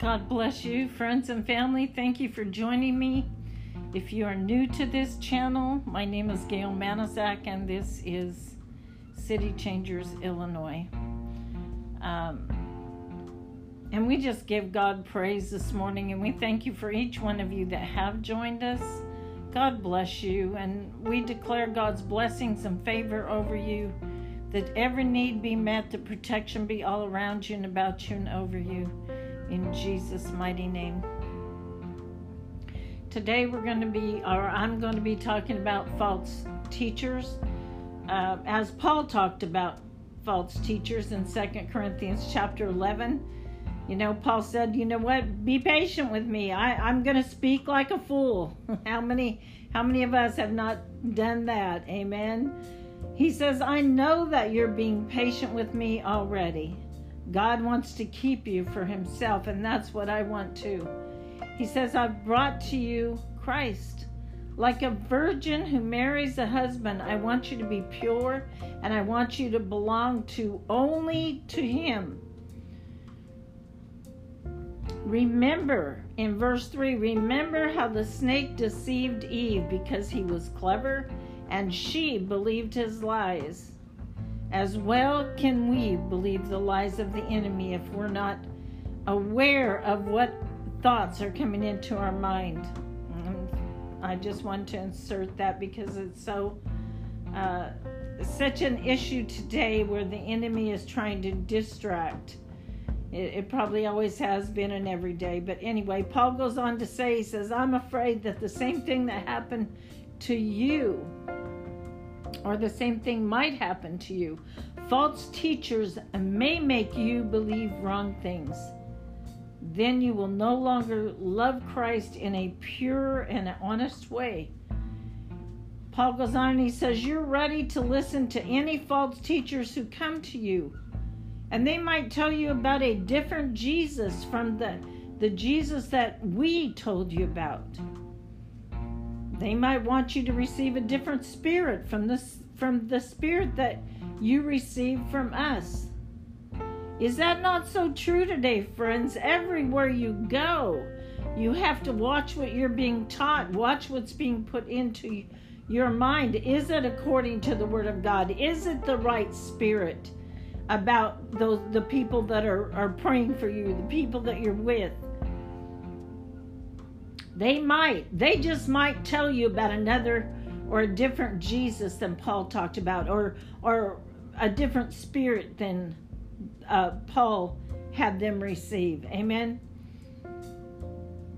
God bless you, friends and family. Thank you for joining me. If you are new to this channel, my name is Gail Manizak, and this is City Changers, Illinois. Um, and we just give God praise this morning, and we thank you for each one of you that have joined us. God bless you, and we declare God's blessings and favor over you, that every need be met, that protection be all around you and about you and over you. In Jesus' mighty name. Today we're going to be, or I'm going to be talking about false teachers, uh, as Paul talked about false teachers in Second Corinthians chapter 11 you know, Paul said, you know what? Be patient with me. I, I'm going to speak like a fool. how many how many of us have not done that? Amen. He says, I know that you're being patient with me already. God wants to keep you for himself, and that's what I want too. He says, I've brought to you Christ. Like a virgin who marries a husband, I want you to be pure and I want you to belong to only to him. Remember, in verse 3, remember how the snake deceived Eve because he was clever and she believed his lies. As well can we believe the lies of the enemy if we're not aware of what thoughts are coming into our mind. I just want to insert that because it's so uh, such an issue today where the enemy is trying to distract it, it, probably always has been and every day. But anyway, Paul goes on to say, he says, I'm afraid that the same thing that happened to you, or the same thing might happen to you. False teachers may make you believe wrong things. Then you will no longer love Christ in a pure and honest way. Paul goes on and he says, You're ready to listen to any false teachers who come to you and they might tell you about a different Jesus from the, the Jesus that we told you about. They might want you to receive a different spirit from the, from the spirit that you received from us. Is that not so true today, friends? Everywhere you go, you have to watch what you're being taught, watch what's being put into your mind. Is it according to the Word of God? Is it the right spirit? about those the people that are, are praying for you, the people that you're with. They might, they just might tell you about another or a different Jesus than Paul talked about, or or a different spirit than uh, Paul had them receive. Amen.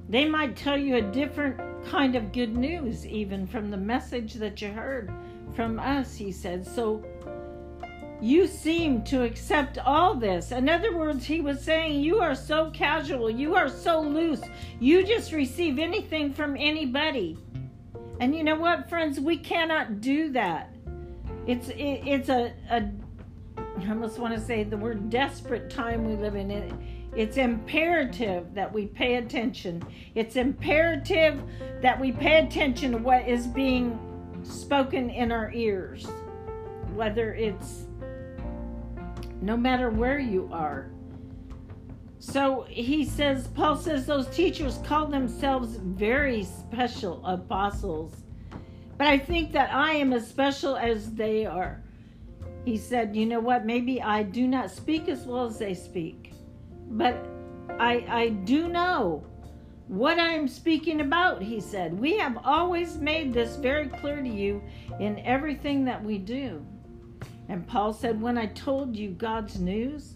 They might tell you a different kind of good news, even from the message that you heard from us, he said. So you seem to accept all this. In other words, he was saying, You are so casual, you are so loose, you just receive anything from anybody. And you know what, friends? We cannot do that. It's it, it's a, a I almost want to say the word desperate time we live in. It, it's imperative that we pay attention. It's imperative that we pay attention to what is being spoken in our ears, whether it's no matter where you are. So he says, Paul says those teachers call themselves very special apostles. But I think that I am as special as they are. He said, You know what? Maybe I do not speak as well as they speak. But I, I do know what I am speaking about, he said. We have always made this very clear to you in everything that we do. And Paul said, When I told you God's news,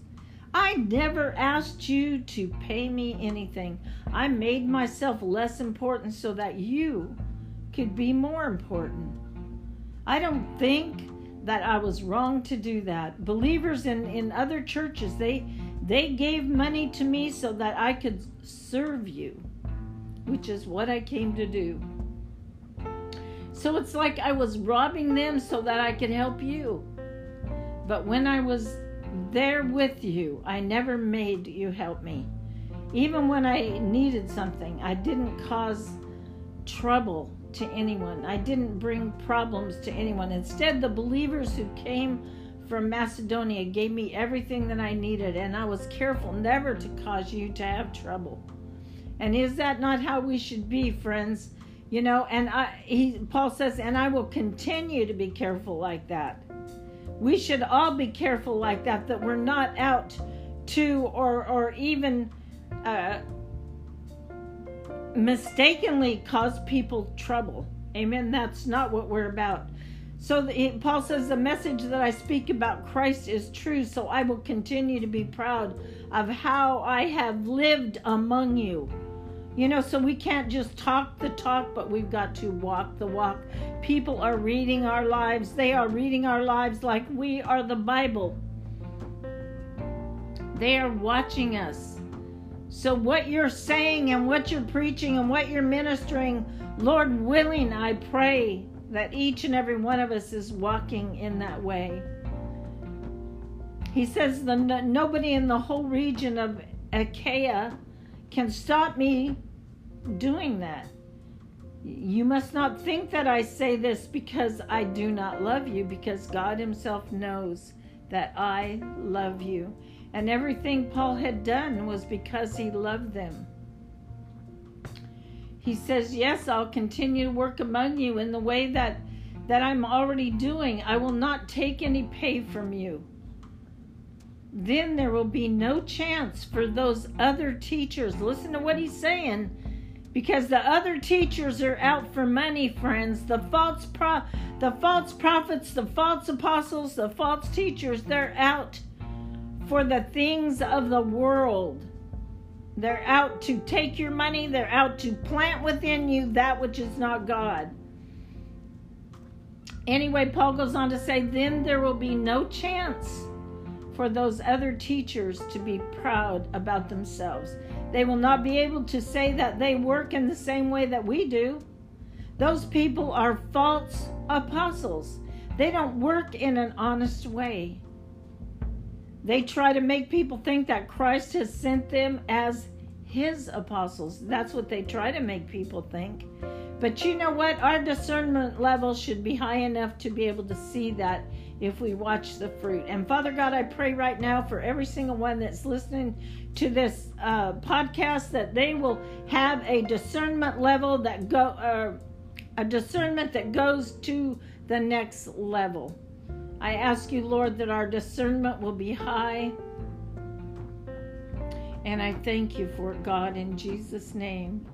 I never asked you to pay me anything. I made myself less important so that you could be more important. I don't think that I was wrong to do that. Believers in, in other churches, they they gave money to me so that I could serve you, which is what I came to do. So it's like I was robbing them so that I could help you. But when I was there with you, I never made you help me. Even when I needed something, I didn't cause trouble to anyone. I didn't bring problems to anyone. Instead, the believers who came from Macedonia gave me everything that I needed, and I was careful never to cause you to have trouble. And is that not how we should be, friends? You know, and I he Paul says, and I will continue to be careful like that. We should all be careful like that, that we're not out to or or even uh, mistakenly cause people trouble. Amen. That's not what we're about. So the, Paul says, The message that I speak about Christ is true, so I will continue to be proud of how I have lived among you. You know, so we can't just talk the talk, but we've got to walk the walk. People are reading our lives, they are reading our lives like we are the Bible. They are watching us. So, what you're saying and what you're preaching and what you're ministering, Lord willing, I pray that each and every one of us is walking in that way. He says the nobody in the whole region of Achaia can stop me doing that. You must not think that I say this because I do not love you, because God Himself knows that I love you. And everything Paul had done was because he loved them. He says, Yes, I'll continue to work among you in the way that, that I'm already doing. I will not take any pay from you. Then there will be no chance for those other teachers. Listen to what he's saying. Because the other teachers are out for money, friends. The false pro- the false prophets, the false apostles, the false teachers, they're out for the things of the world. They're out to take your money, they're out to plant within you that which is not God. Anyway, Paul goes on to say, then there will be no chance for those other teachers to be proud about themselves. They will not be able to say that they work in the same way that we do. Those people are false apostles. They don't work in an honest way. They try to make people think that Christ has sent them as his apostles. That's what they try to make people think. But you know what? Our discernment level should be high enough to be able to see that if we watch the fruit. And Father God, I pray right now for every single one that's listening to this uh, podcast that they will have a discernment level that go, uh, a discernment that goes to the next level. I ask you, Lord, that our discernment will be high. And I thank you for it, God, in Jesus' name.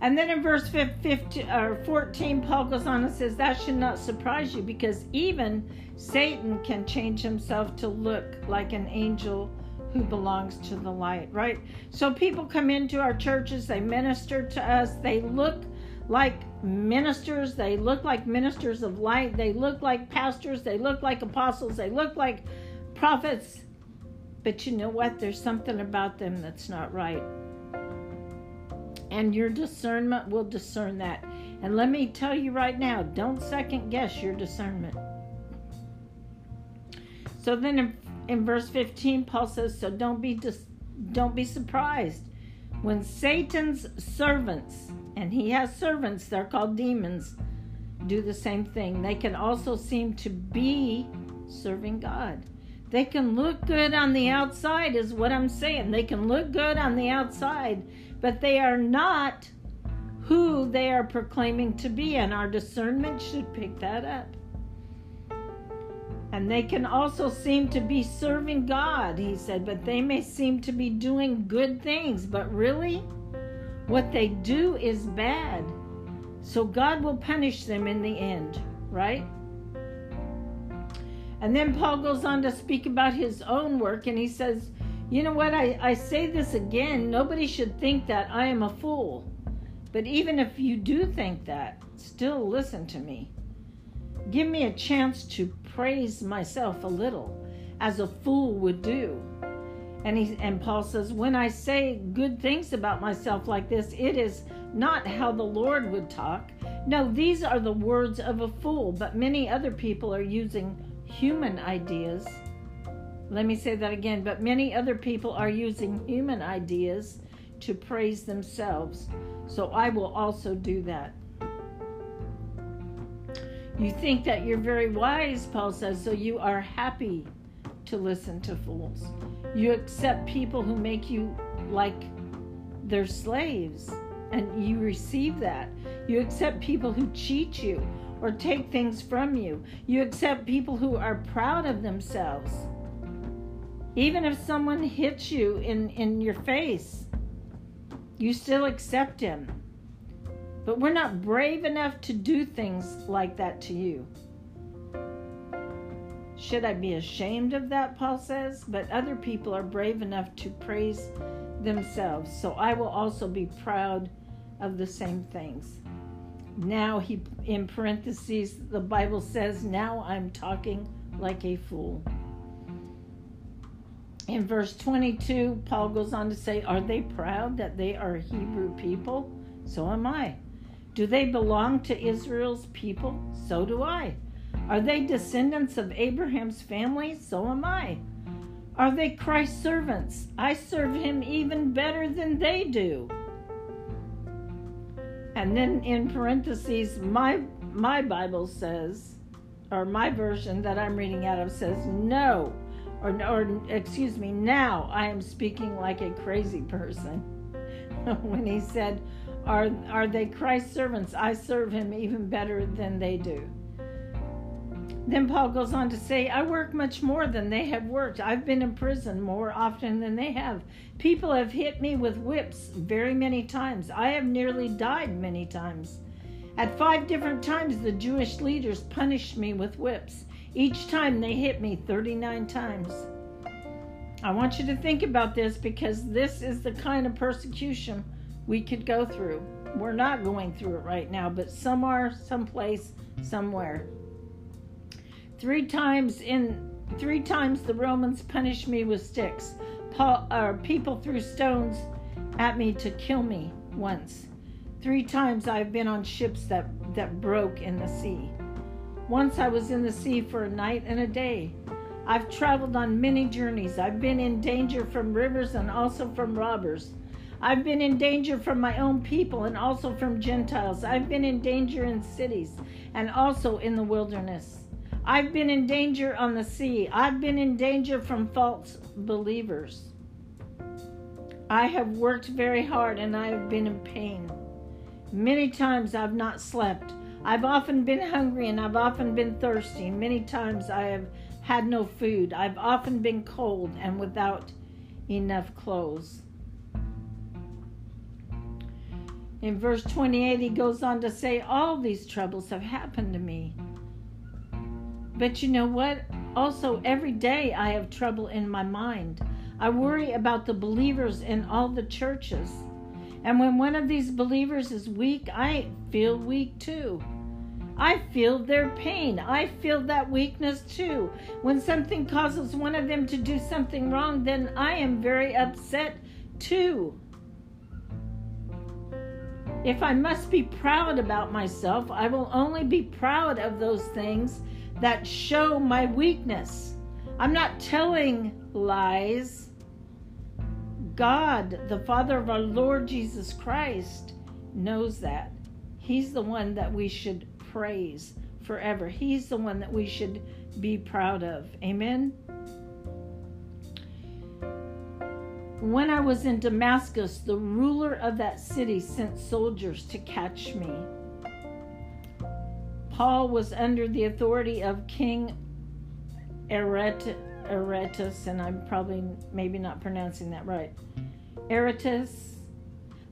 And then in verse 15, or 14, Paul goes on and says, That should not surprise you because even Satan can change himself to look like an angel who belongs to the light, right? So people come into our churches, they minister to us, they look like ministers. They look like ministers of light. They look like pastors. They look like apostles. They look like prophets. But you know what? There's something about them that's not right. And your discernment will discern that. And let me tell you right now don't second guess your discernment. So then in, in verse 15, Paul says, So don't be, dis- don't be surprised when Satan's servants and he has servants, they're called demons, do the same thing. They can also seem to be serving God. They can look good on the outside, is what I'm saying. They can look good on the outside, but they are not who they are proclaiming to be, and our discernment should pick that up. And they can also seem to be serving God, he said, but they may seem to be doing good things, but really, what they do is bad. So God will punish them in the end, right? And then Paul goes on to speak about his own work, and he says, You know what? I, I say this again. Nobody should think that I am a fool. But even if you do think that, still listen to me. Give me a chance to praise myself a little, as a fool would do. And he and Paul says, when I say good things about myself like this, it is not how the Lord would talk. No, these are the words of a fool, but many other people are using human ideas. Let me say that again, but many other people are using human ideas to praise themselves. So I will also do that. You think that you're very wise, Paul says, so you are happy to listen to fools. You accept people who make you like their slaves, and you receive that. You accept people who cheat you or take things from you. You accept people who are proud of themselves. Even if someone hits you in, in your face, you still accept him. But we're not brave enough to do things like that to you. Should I be ashamed of that? Paul says. But other people are brave enough to praise themselves. So I will also be proud of the same things. Now, he, in parentheses, the Bible says, Now I'm talking like a fool. In verse 22, Paul goes on to say, Are they proud that they are Hebrew people? So am I. Do they belong to Israel's people? So do I. Are they descendants of Abraham's family? So am I. Are they Christ's servants? I serve him even better than they do. And then in parentheses, my my Bible says, or my version that I'm reading out of says, no, or, or excuse me, now I am speaking like a crazy person. when he said, are, are they Christ's servants? I serve him even better than they do. Then Paul goes on to say, I work much more than they have worked. I've been in prison more often than they have. People have hit me with whips very many times. I have nearly died many times. At five different times, the Jewish leaders punished me with whips. Each time they hit me 39 times. I want you to think about this because this is the kind of persecution we could go through. We're not going through it right now, but somewhere, someplace, somewhere. Three times in three times the Romans punished me with sticks. Paul, uh, people threw stones at me to kill me once. Three times I've been on ships that, that broke in the sea. Once I was in the sea for a night and a day. I've traveled on many journeys. I've been in danger from rivers and also from robbers. I've been in danger from my own people and also from Gentiles. I've been in danger in cities and also in the wilderness. I've been in danger on the sea. I've been in danger from false believers. I have worked very hard and I have been in pain. Many times I've not slept. I've often been hungry and I've often been thirsty. Many times I have had no food. I've often been cold and without enough clothes. In verse 28, he goes on to say, All these troubles have happened to me. But you know what? Also, every day I have trouble in my mind. I worry about the believers in all the churches. And when one of these believers is weak, I feel weak too. I feel their pain. I feel that weakness too. When something causes one of them to do something wrong, then I am very upset too. If I must be proud about myself, I will only be proud of those things that show my weakness. I'm not telling lies. God, the Father of our Lord Jesus Christ, knows that. He's the one that we should praise forever. He's the one that we should be proud of. Amen. When I was in Damascus, the ruler of that city sent soldiers to catch me. Paul was under the authority of King Aretas, and I'm probably maybe not pronouncing that right. Aretas.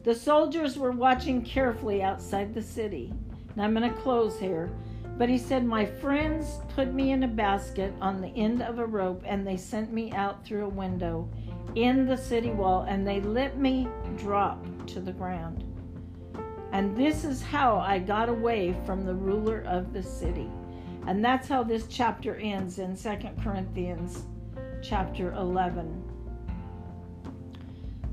The soldiers were watching carefully outside the city. Now I'm going to close here. But he said, My friends put me in a basket on the end of a rope, and they sent me out through a window in the city wall, and they let me drop to the ground. And this is how I got away from the ruler of the city. And that's how this chapter ends in Second Corinthians chapter 11.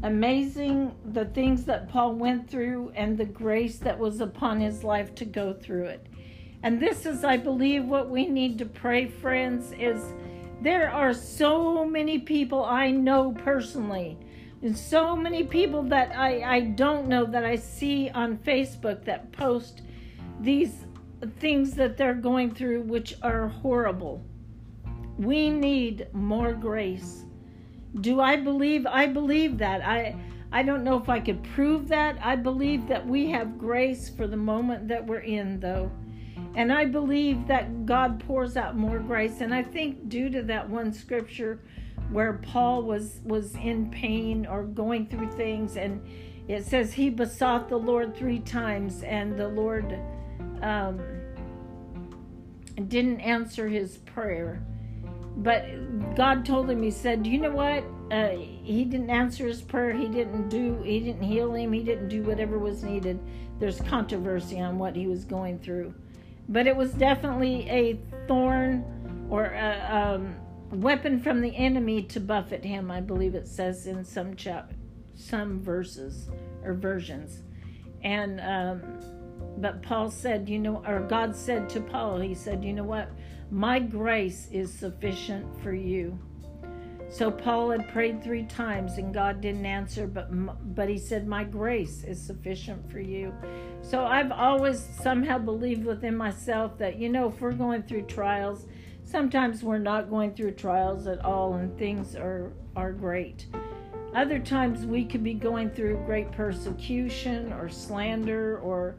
Amazing the things that Paul went through and the grace that was upon his life to go through it. And this is, I believe, what we need to pray, friends, is there are so many people I know personally and so many people that I, I don't know that I see on Facebook that post these things that they're going through which are horrible. We need more grace. Do I believe? I believe that. I I don't know if I could prove that. I believe that we have grace for the moment that we're in, though. And I believe that God pours out more grace. And I think due to that one scripture where Paul was was in pain or going through things and it says he besought the Lord three times and the Lord um, didn't answer his prayer. But God told him, He said, "Do You know what? Uh, he didn't answer his prayer. He didn't do, He didn't heal him. He didn't do whatever was needed. There's controversy on what he was going through. But it was definitely a thorn or a um, weapon from the enemy to buffet him, I believe it says in some chap- some verses or versions. And, um, but Paul said, you know, or God said to Paul, He said, you know what? My grace is sufficient for you. So Paul had prayed three times and God didn't answer, but but he said, "My grace is sufficient for you." So I've always somehow believed within myself that you know if we're going through trials, sometimes we're not going through trials at all and things are are great. Other times we could be going through great persecution or slander or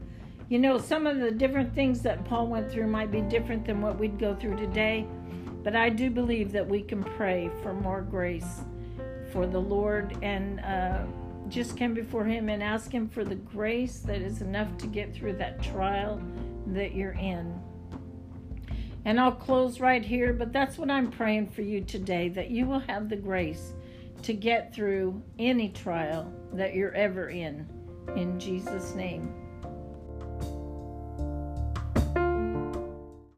you know, some of the different things that Paul went through might be different than what we'd go through today, but I do believe that we can pray for more grace for the Lord and uh, just come before Him and ask Him for the grace that is enough to get through that trial that you're in. And I'll close right here, but that's what I'm praying for you today that you will have the grace to get through any trial that you're ever in. In Jesus' name.